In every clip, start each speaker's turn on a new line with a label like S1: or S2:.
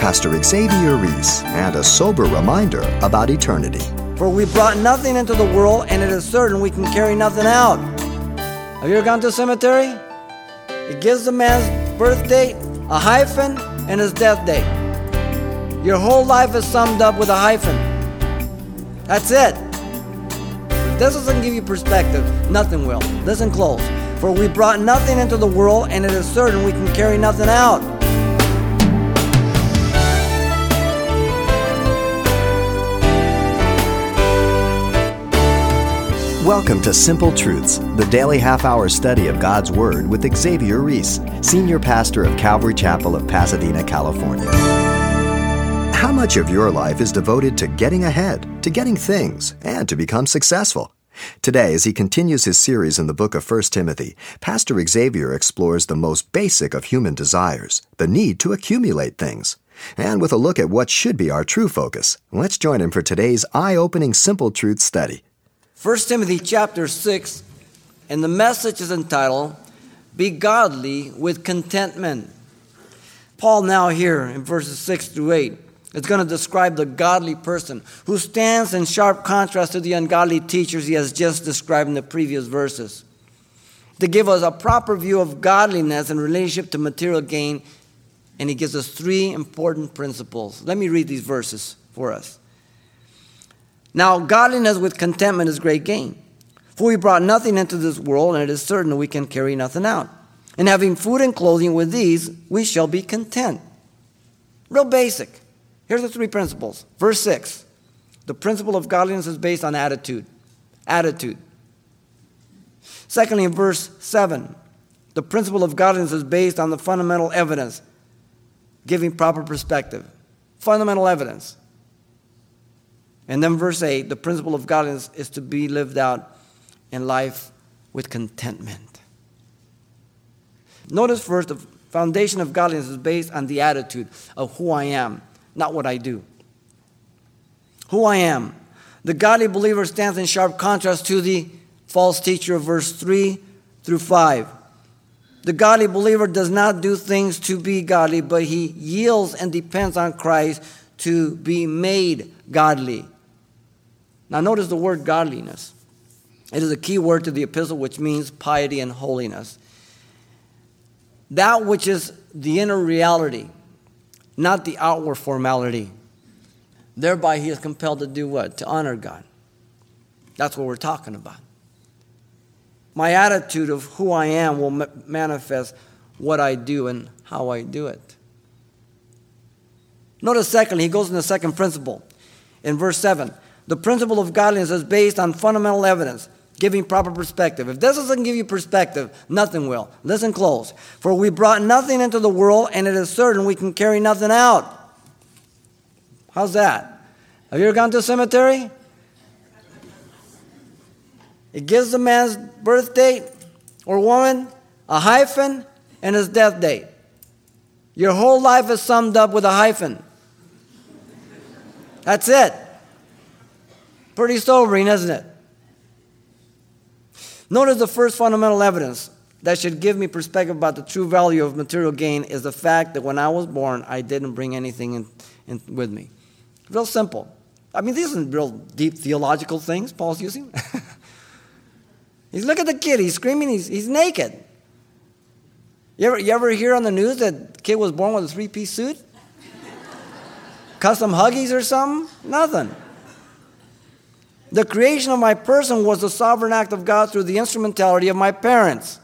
S1: Pastor Xavier Reese, and a sober reminder about eternity.
S2: For we brought nothing into the world, and it is certain we can carry nothing out. Have you ever gone to a cemetery? It gives the man's birth date, a hyphen, and his death date. Your whole life is summed up with a hyphen. That's it. This doesn't give you perspective, nothing will. Listen close. For we brought nothing into the world, and it is certain we can carry nothing out.
S1: Welcome to Simple Truths, the daily half hour study of God's Word with Xavier Reese, Senior Pastor of Calvary Chapel of Pasadena, California. How much of your life is devoted to getting ahead, to getting things, and to become successful? Today, as he continues his series in the book of 1 Timothy, Pastor Xavier explores the most basic of human desires, the need to accumulate things. And with a look at what should be our true focus, let's join him for today's eye opening Simple Truth study.
S2: 1 Timothy chapter 6, and the message is entitled, Be Godly with Contentment. Paul, now here in verses 6 through 8, is going to describe the godly person who stands in sharp contrast to the ungodly teachers he has just described in the previous verses. To give us a proper view of godliness in relationship to material gain, and he gives us three important principles. Let me read these verses for us. Now, godliness with contentment is great gain. For we brought nothing into this world, and it is certain that we can carry nothing out. And having food and clothing with these, we shall be content. Real basic. Here's the three principles. Verse 6 The principle of godliness is based on attitude. Attitude. Secondly, in verse 7, the principle of godliness is based on the fundamental evidence, giving proper perspective. Fundamental evidence. And then verse 8 the principle of godliness is to be lived out in life with contentment. Notice first, the foundation of godliness is based on the attitude of who I am, not what I do. Who I am. The godly believer stands in sharp contrast to the false teacher of verse 3 through 5. The godly believer does not do things to be godly, but he yields and depends on Christ to be made godly. Now, notice the word godliness. It is a key word to the epistle, which means piety and holiness. That which is the inner reality, not the outward formality. Thereby, he is compelled to do what? To honor God. That's what we're talking about. My attitude of who I am will manifest what I do and how I do it. Notice, secondly, he goes in the second principle in verse 7 the principle of godliness is based on fundamental evidence, giving proper perspective. If this doesn't give you perspective, nothing will. Listen close. For we brought nothing into the world, and it is certain we can carry nothing out. How's that? Have you ever gone to a cemetery? It gives the man's birth date or woman a hyphen and his death date. Your whole life is summed up with a hyphen. That's it. Pretty sobering, isn't it? Notice the first fundamental evidence that should give me perspective about the true value of material gain is the fact that when I was born, I didn't bring anything in, in, with me. Real simple. I mean, these aren't real deep theological things Paul's using. he's look at the kid, he's screaming, he's, he's naked. You ever, you ever hear on the news that kid was born with a three piece suit? Custom Huggies or something? Nothing. The creation of my person was the sovereign act of God through the instrumentality of my parents.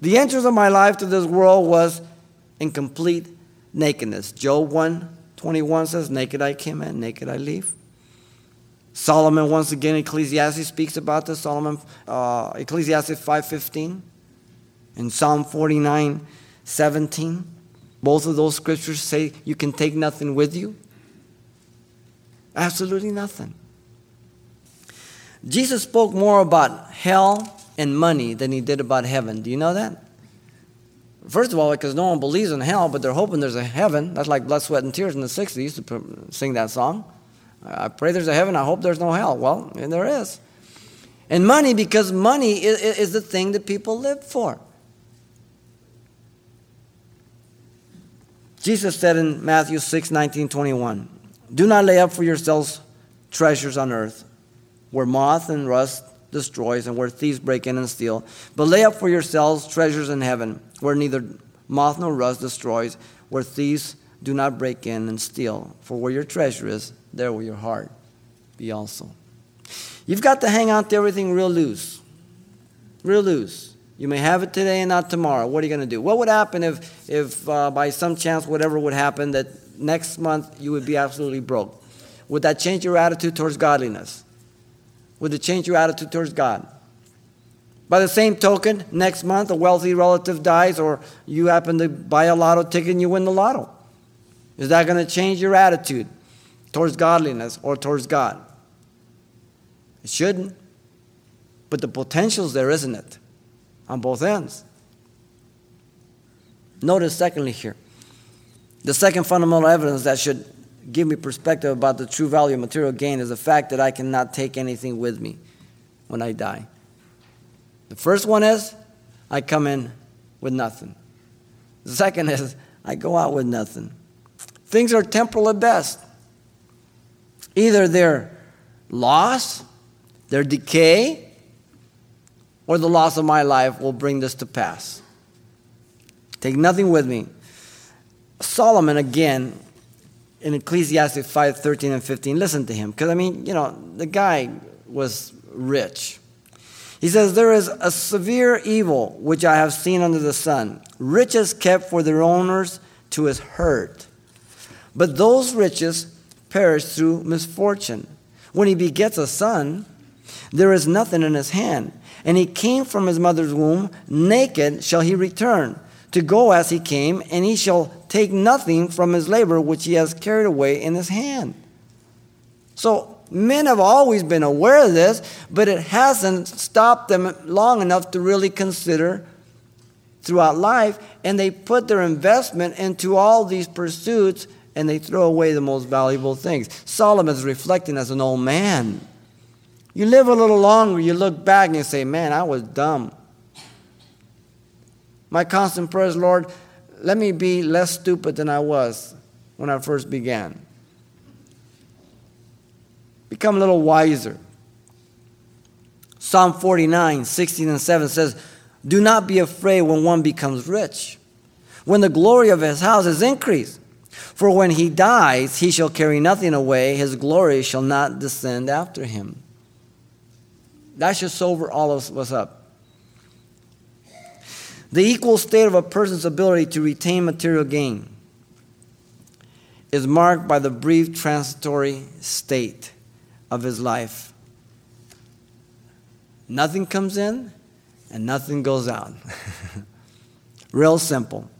S2: The entrance of my life to this world was in complete nakedness. Job 1 21 says, Naked I came in, naked I leave. Solomon, once again, Ecclesiastes speaks about this. Solomon, uh, Ecclesiastes 5.15 and Psalm 49, 17. Both of those scriptures say you can take nothing with you. Absolutely nothing. Jesus spoke more about hell and money than he did about heaven. Do you know that? First of all, because no one believes in hell, but they're hoping there's a heaven. That's like Blood, Sweat, and Tears in the 60s. They used to sing that song. I pray there's a heaven. I hope there's no hell. Well, there is. And money, because money is, is the thing that people live for. Jesus said in Matthew 6 19, 21, Do not lay up for yourselves treasures on earth, where moth and rust destroys and where thieves break in and steal, but lay up for yourselves treasures in heaven, where neither moth nor rust destroys, where thieves do not break in and steal. For where your treasure is, there will your heart be also. You've got to hang on to everything real loose. Real loose. You may have it today and not tomorrow. What are you going to do? What would happen if, if uh, by some chance, whatever would happen, that next month you would be absolutely broke? Would that change your attitude towards godliness? Would it change your attitude towards God? By the same token, next month a wealthy relative dies, or you happen to buy a lotto ticket and you win the lotto. Is that going to change your attitude towards godliness or towards God? It shouldn't. But the potential's there, isn't it? On both ends. Notice, secondly, here, the second fundamental evidence that should give me perspective about the true value of material gain is the fact that I cannot take anything with me when I die. The first one is I come in with nothing. The second is I go out with nothing. Things are temporal at best. Either they're loss, their decay, or the loss of my life will bring this to pass. Take nothing with me. Solomon, again, in Ecclesiastes 5 13 and 15, listen to him. Because, I mean, you know, the guy was rich. He says, There is a severe evil which I have seen under the sun, riches kept for their owners to his hurt. But those riches perish through misfortune. When he begets a son, there is nothing in his hand. And he came from his mother's womb, naked shall he return, to go as he came, and he shall take nothing from his labor which he has carried away in his hand. So men have always been aware of this, but it hasn't stopped them long enough to really consider throughout life, and they put their investment into all these pursuits and they throw away the most valuable things. Solomon is reflecting as an old man. You live a little longer, you look back and you say, Man, I was dumb. My constant prayer is, Lord, let me be less stupid than I was when I first began. Become a little wiser. Psalm 49, 16 and 7 says, Do not be afraid when one becomes rich, when the glory of his house is increased. For when he dies, he shall carry nothing away, his glory shall not descend after him. That should sober all of us up. The equal state of a person's ability to retain material gain is marked by the brief transitory state of his life. Nothing comes in and nothing goes out. Real simple.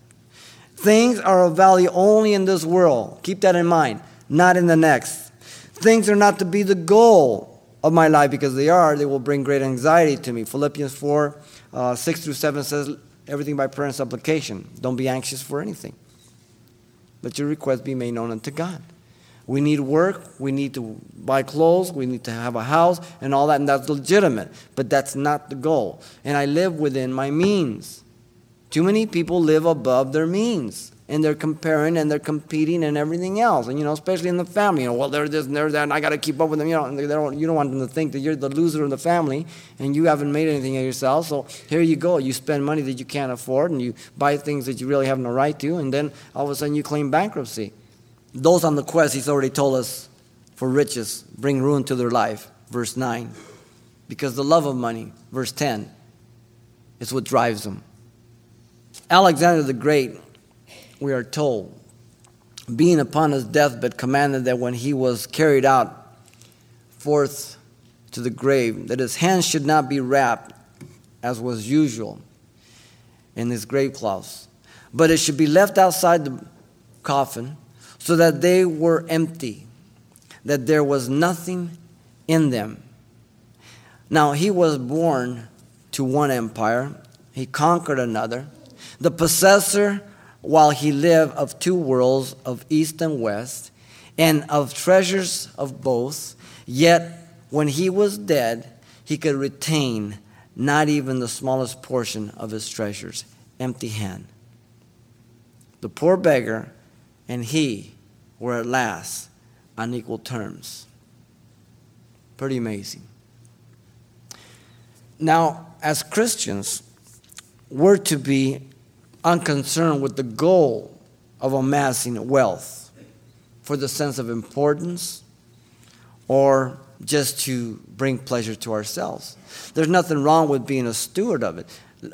S2: Things are of value only in this world. Keep that in mind, not in the next. Things are not to be the goal of my life because they are, they will bring great anxiety to me. Philippians 4 uh, 6 through 7 says, Everything by prayer and supplication. Don't be anxious for anything. Let your request be made known unto God. We need work, we need to buy clothes, we need to have a house, and all that, and that's legitimate. But that's not the goal. And I live within my means. Too many people live above their means and they're comparing and they're competing and everything else. And you know, especially in the family, you know, well, they're this and they're that, and I got to keep up with them. You know, they don't, you don't want them to think that you're the loser in the family and you haven't made anything of yourself. So here you go. You spend money that you can't afford and you buy things that you really have no right to, and then all of a sudden you claim bankruptcy. Those on the quest, he's already told us, for riches bring ruin to their life. Verse 9. Because the love of money, verse 10, is what drives them. Alexander the Great, we are told, being upon his deathbed, commanded that when he was carried out forth to the grave, that his hands should not be wrapped, as was usual, in his grave cloths, but it should be left outside the coffin, so that they were empty, that there was nothing in them. Now, he was born to one empire, he conquered another the possessor while he lived of two worlds, of east and west, and of treasures of both. Yet when he was dead, he could retain not even the smallest portion of his treasures, empty hand. The poor beggar and he were at last on equal terms. Pretty amazing. Now, as Christians, we're to be unconcerned with the goal of amassing wealth for the sense of importance or just to bring pleasure to ourselves. There's nothing wrong with being a steward of it.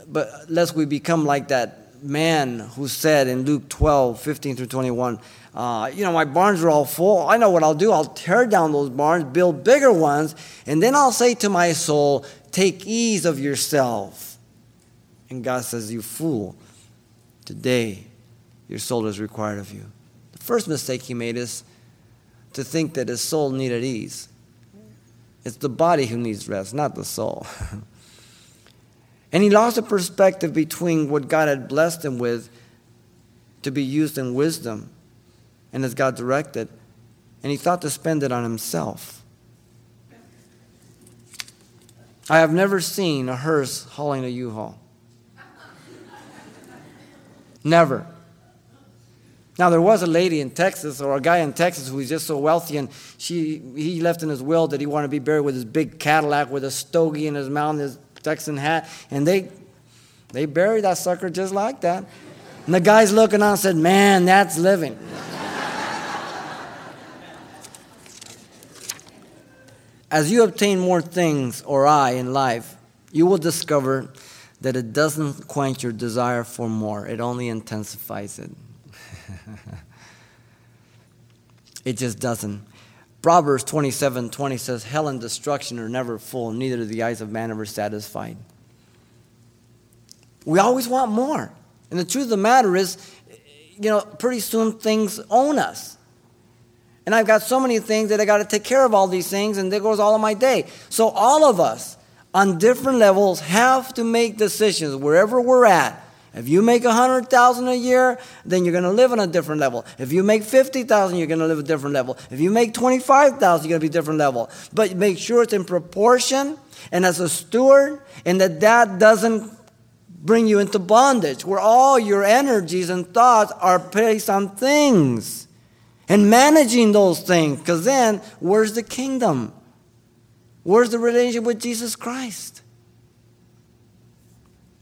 S2: But lest we become like that man who said in Luke 12, 15 through 21, uh, you know, my barns are all full. I know what I'll do. I'll tear down those barns, build bigger ones, and then I'll say to my soul, Take ease of yourself. And God says, You fool, today your soul is required of you. The first mistake he made is to think that his soul needed ease. It's the body who needs rest, not the soul. and he lost the perspective between what God had blessed him with to be used in wisdom and as God directed, and he thought to spend it on himself. I have never seen a hearse hauling a U-Haul. Never. Now there was a lady in Texas or a guy in Texas who was just so wealthy and she he left in his will that he wanted to be buried with his big Cadillac with a stogie in his mouth and his Texan hat and they they buried that sucker just like that. And the guy's looking on and said, "Man, that's living." As you obtain more things or I in life, you will discover that it doesn't quench your desire for more. It only intensifies it. it just doesn't. Proverbs 27 20 says, Hell and destruction are never full, neither do the eyes of man ever satisfied. We always want more. And the truth of the matter is, you know, pretty soon things own us. And I've got so many things that I got to take care of all these things, and there goes all of my day. So all of us on different levels have to make decisions wherever we're at if you make a hundred thousand a year, then you're going to live on a different level. If you make fifty thousand, you're going to live a different level. If you make twenty-five thousand, you're going to be a different level. But make sure it's in proportion, and as a steward, and that that doesn't bring you into bondage, where all your energies and thoughts are placed on things and managing those things. Because then, where's the kingdom? Where's the relationship with Jesus Christ?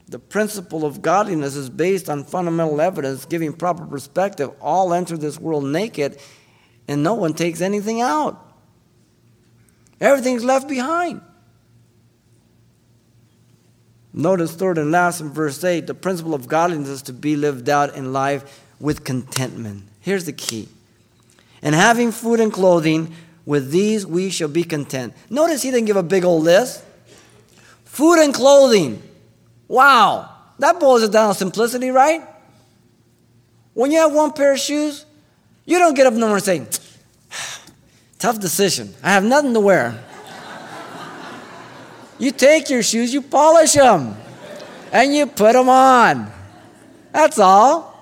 S2: the principle of godliness is based on fundamental evidence, giving proper perspective. All enter this world naked, and no one takes anything out. Everything's left behind. Notice third and last in verse 8 the principle of godliness is to be lived out in life with contentment. Here's the key. And having food and clothing, with these we shall be content. Notice he didn't give a big old list. Food and clothing. Wow, that boils it down to simplicity, right? When you have one pair of shoes, you don't get up in the morning and say, tough decision. I have nothing to wear. you take your shoes, you polish them, and you put them on. That's all.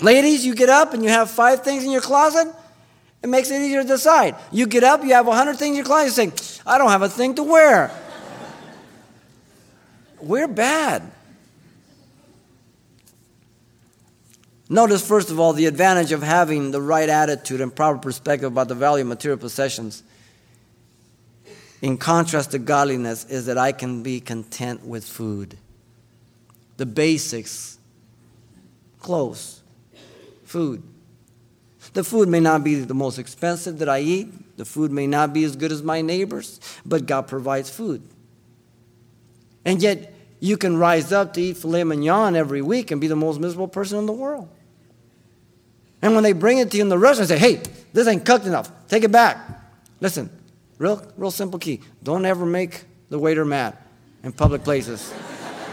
S2: Ladies, you get up and you have five things in your closet, it makes it easier to decide. You get up, you have a hundred things in your closet, you say, I don't have a thing to wear. We're bad. Notice, first of all, the advantage of having the right attitude and proper perspective about the value of material possessions. In contrast to godliness, is that I can be content with food. The basics clothes, food. The food may not be the most expensive that I eat, the food may not be as good as my neighbor's, but God provides food. And yet, you can rise up to eat filet mignon every week and be the most miserable person in the world. And when they bring it to you in the restaurant, say, hey, this ain't cooked enough. Take it back. Listen, real, real simple key. Don't ever make the waiter mad in public places.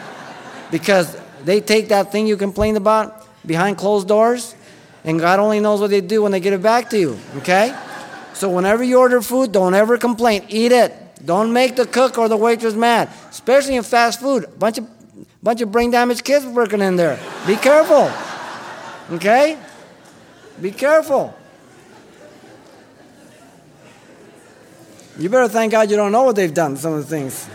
S2: because they take that thing you complained about behind closed doors, and God only knows what they do when they get it back to you, okay? So whenever you order food, don't ever complain. Eat it. Don't make the cook or the waitress mad, especially in fast food. Bunch of bunch of brain damaged kids working in there. Be careful. Okay? Be careful. You better thank God you don't know what they've done, some of the things.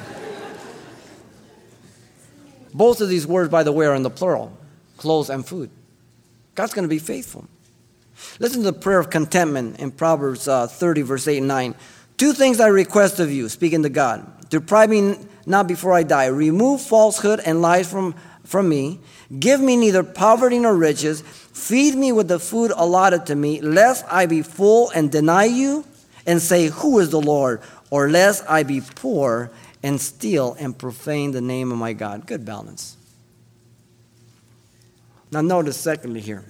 S2: Both of these words, by the way, are in the plural clothes and food. God's going to be faithful. Listen to the prayer of contentment in Proverbs uh, 30, verse 8 and 9. Two things I request of you, speaking to God. Deprive me not before I die. Remove falsehood and lies from, from me. Give me neither poverty nor riches. Feed me with the food allotted to me, lest I be full and deny you and say, Who is the Lord? Or lest I be poor and steal and profane the name of my God. Good balance. Now, notice, secondly, here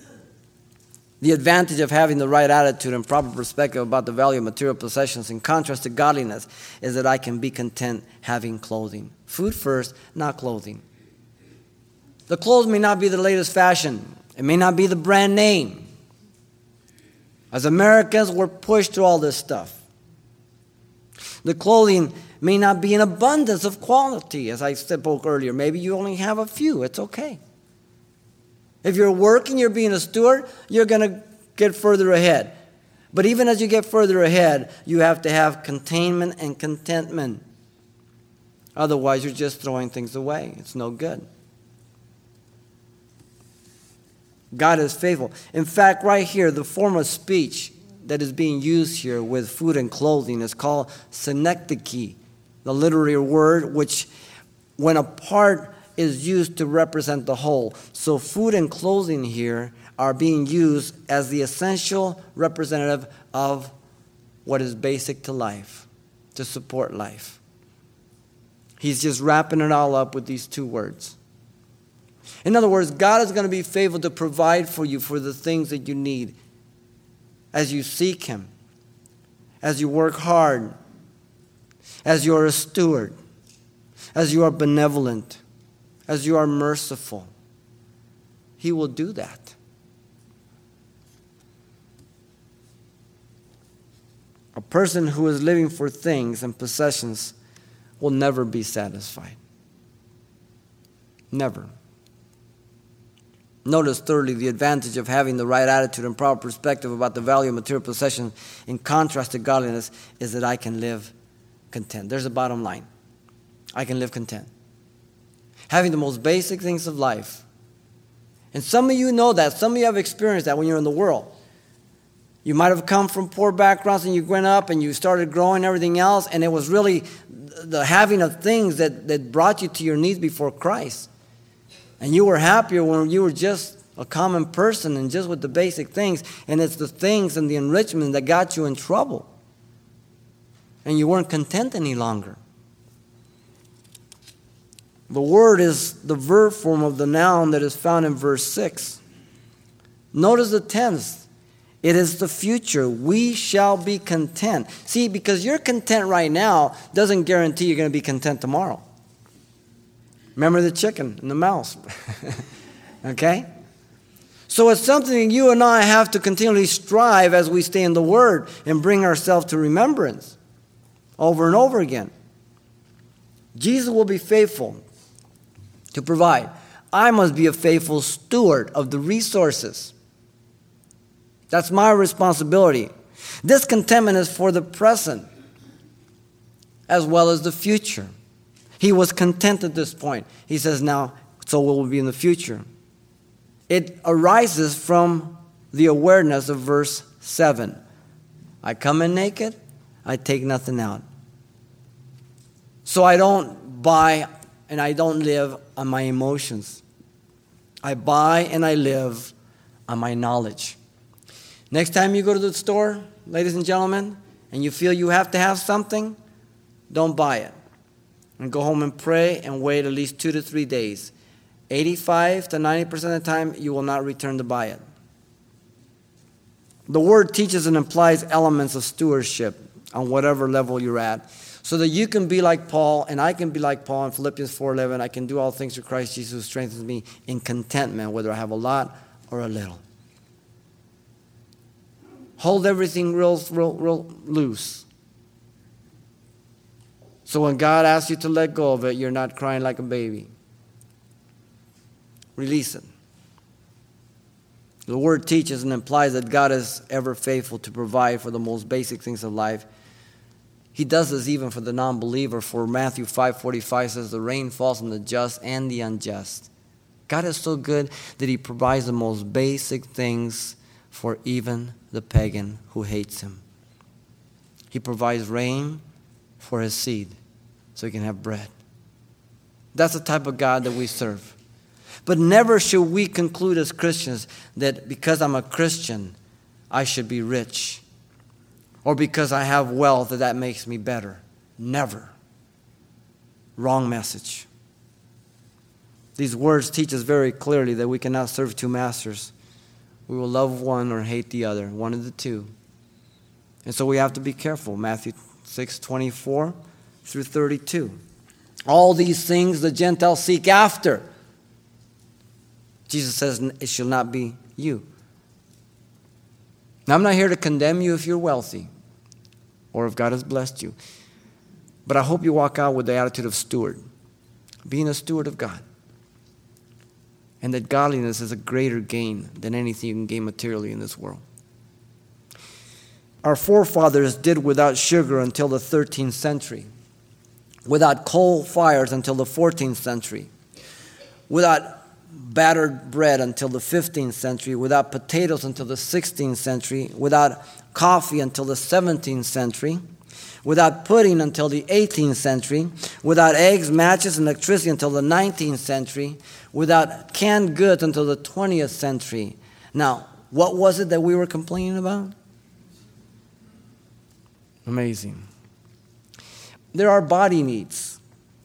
S2: the advantage of having the right attitude and proper perspective about the value of material possessions, in contrast to godliness, is that I can be content having clothing. Food first, not clothing. The clothes may not be the latest fashion, it may not be the brand name. As Americans, we're pushed to all this stuff. The clothing may not be an abundance of quality, as I spoke earlier. Maybe you only have a few, it's okay. If you're working, you're being a steward, you're going to get further ahead. But even as you get further ahead, you have to have containment and contentment. Otherwise, you're just throwing things away. It's no good. God is faithful. In fact, right here, the form of speech that is being used here with food and clothing is called synecdoche, the literary word which, when a part is used to represent the whole. So, food and clothing here are being used as the essential representative of what is basic to life, to support life. He's just wrapping it all up with these two words. In other words, God is going to be faithful to provide for you for the things that you need as you seek Him, as you work hard, as you are a steward, as you are benevolent, as you are merciful. He will do that. A person who is living for things and possessions will never be satisfied. Never. Notice, thirdly, the advantage of having the right attitude and proper perspective about the value of material possession in contrast to godliness is that I can live content. There's a bottom line. I can live content having the most basic things of life. And some of you know that. Some of you have experienced that when you're in the world. You might have come from poor backgrounds and you went up and you started growing everything else, and it was really the having of things that, that brought you to your knees before Christ. And you were happier when you were just a common person and just with the basic things. And it's the things and the enrichment that got you in trouble. And you weren't content any longer. The word is the verb form of the noun that is found in verse 6. Notice the tense. It is the future. We shall be content. See, because you're content right now doesn't guarantee you're going to be content tomorrow. Remember the chicken and the mouse. okay? So it's something you and I have to continually strive as we stay in the Word and bring ourselves to remembrance over and over again. Jesus will be faithful to provide. I must be a faithful steward of the resources. That's my responsibility. This contentment is for the present as well as the future. He was content at this point. He says, Now, so will be in the future. It arises from the awareness of verse 7. I come in naked, I take nothing out. So I don't buy and I don't live on my emotions. I buy and I live on my knowledge. Next time you go to the store, ladies and gentlemen, and you feel you have to have something, don't buy it. And go home and pray and wait at least two to three days. 85 to 90% of the time, you will not return to buy it. The word teaches and implies elements of stewardship on whatever level you're at so that you can be like Paul and I can be like Paul in Philippians 4:11 I can do all things through Christ Jesus who strengthens me in contentment whether I have a lot or a little. Hold everything real real real loose. So when God asks you to let go of it you're not crying like a baby. Release it. The word teaches and implies that God is ever faithful to provide for the most basic things of life he does this even for the non believer, for Matthew 5.45 says, The rain falls on the just and the unjust. God is so good that He provides the most basic things for even the pagan who hates Him. He provides rain for His seed so He can have bread. That's the type of God that we serve. But never should we conclude as Christians that because I'm a Christian, I should be rich. Or because I have wealth, that that makes me better. Never. Wrong message. These words teach us very clearly that we cannot serve two masters. We will love one or hate the other, one of the two. And so we have to be careful. Matthew 6 24 through 32. All these things the Gentiles seek after. Jesus says, It shall not be you. Now, I'm not here to condemn you if you're wealthy or if God has blessed you. But I hope you walk out with the attitude of steward, being a steward of God. And that godliness is a greater gain than anything you can gain materially in this world. Our forefathers did without sugar until the 13th century without coal fires until the 14th century, without battered bread until the 15th century, without potatoes until the 16th century, without coffee until the 17th century, without pudding until the 18th century, without eggs, matches, and electricity until the 19th century, without canned goods until the 20th century. Now, what was it that we were complaining about? Amazing. There are body needs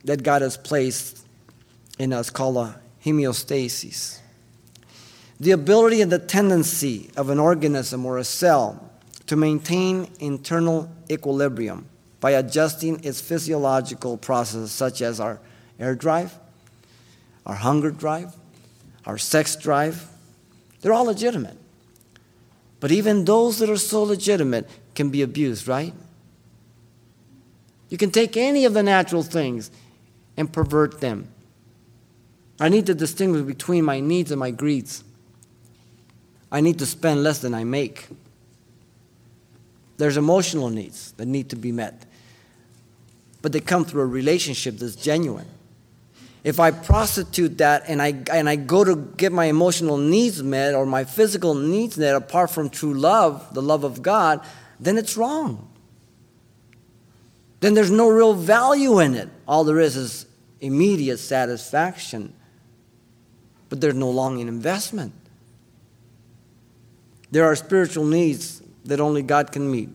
S2: that God has placed in us called a homeostasis. The ability and the tendency of an organism or a cell to maintain internal equilibrium by adjusting its physiological processes, such as our air drive, our hunger drive, our sex drive. They're all legitimate. But even those that are so legitimate can be abused, right? You can take any of the natural things and pervert them. I need to distinguish between my needs and my greeds. I need to spend less than I make. There's emotional needs that need to be met, but they come through a relationship that's genuine. If I prostitute that and I, and I go to get my emotional needs met or my physical needs met apart from true love, the love of God, then it's wrong then there's no real value in it. All there is is immediate satisfaction, but there's no longing investment. There are spiritual needs that only God can meet,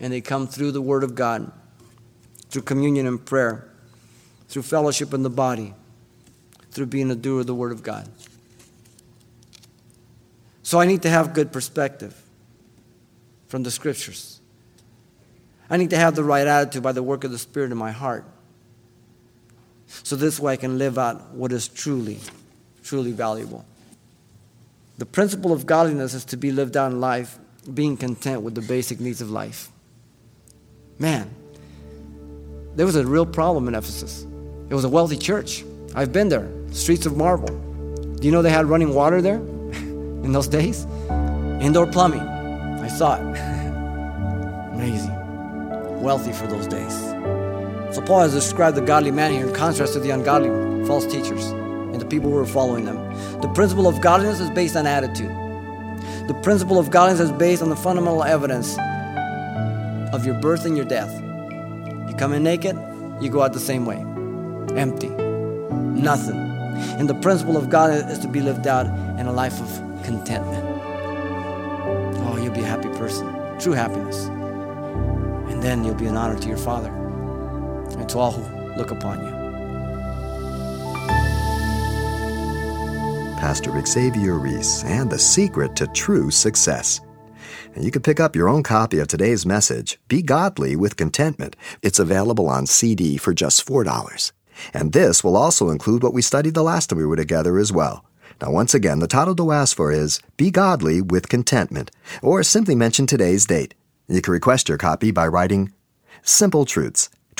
S2: and they come through the Word of God, through communion and prayer, through fellowship in the body, through being a doer of the Word of God. So I need to have good perspective from the Scriptures. I need to have the right attitude by the work of the Spirit in my heart. So this way I can live out what is truly, truly valuable. The principle of godliness is to be lived out in life, being content with the basic needs of life. Man, there was a real problem in Ephesus. It was a wealthy church. I've been there, streets of marble. Do you know they had running water there in those days? Indoor plumbing. I saw it. Amazing wealthy for those days. So Paul has described the godly man here in contrast to the ungodly false teachers and the people who are following them. The principle of godliness is based on attitude. The principle of godliness is based on the fundamental evidence of your birth and your death. You come in naked, you go out the same way. Empty. Nothing. And the principle of God is to be lived out in a life of contentment. Oh, you'll be a happy person. True happiness and then you'll be an honor to your Father and to all who look upon you.
S1: Pastor Xavier Reese and the secret to true success. And you can pick up your own copy of today's message, Be Godly with Contentment. It's available on CD for just $4. And this will also include what we studied the last time we were together as well. Now, once again, the title to ask for is Be Godly with Contentment, or simply mention today's date, you can request your copy by writing Simple Truths,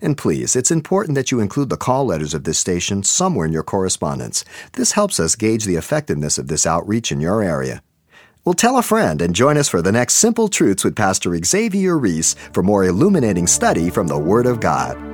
S1: And please, it's important that you include the call letters of this station somewhere in your correspondence. This helps us gauge the effectiveness of this outreach in your area. Well, tell a friend and join us for the next Simple Truths with Pastor Xavier Reese for more illuminating study from the Word of God.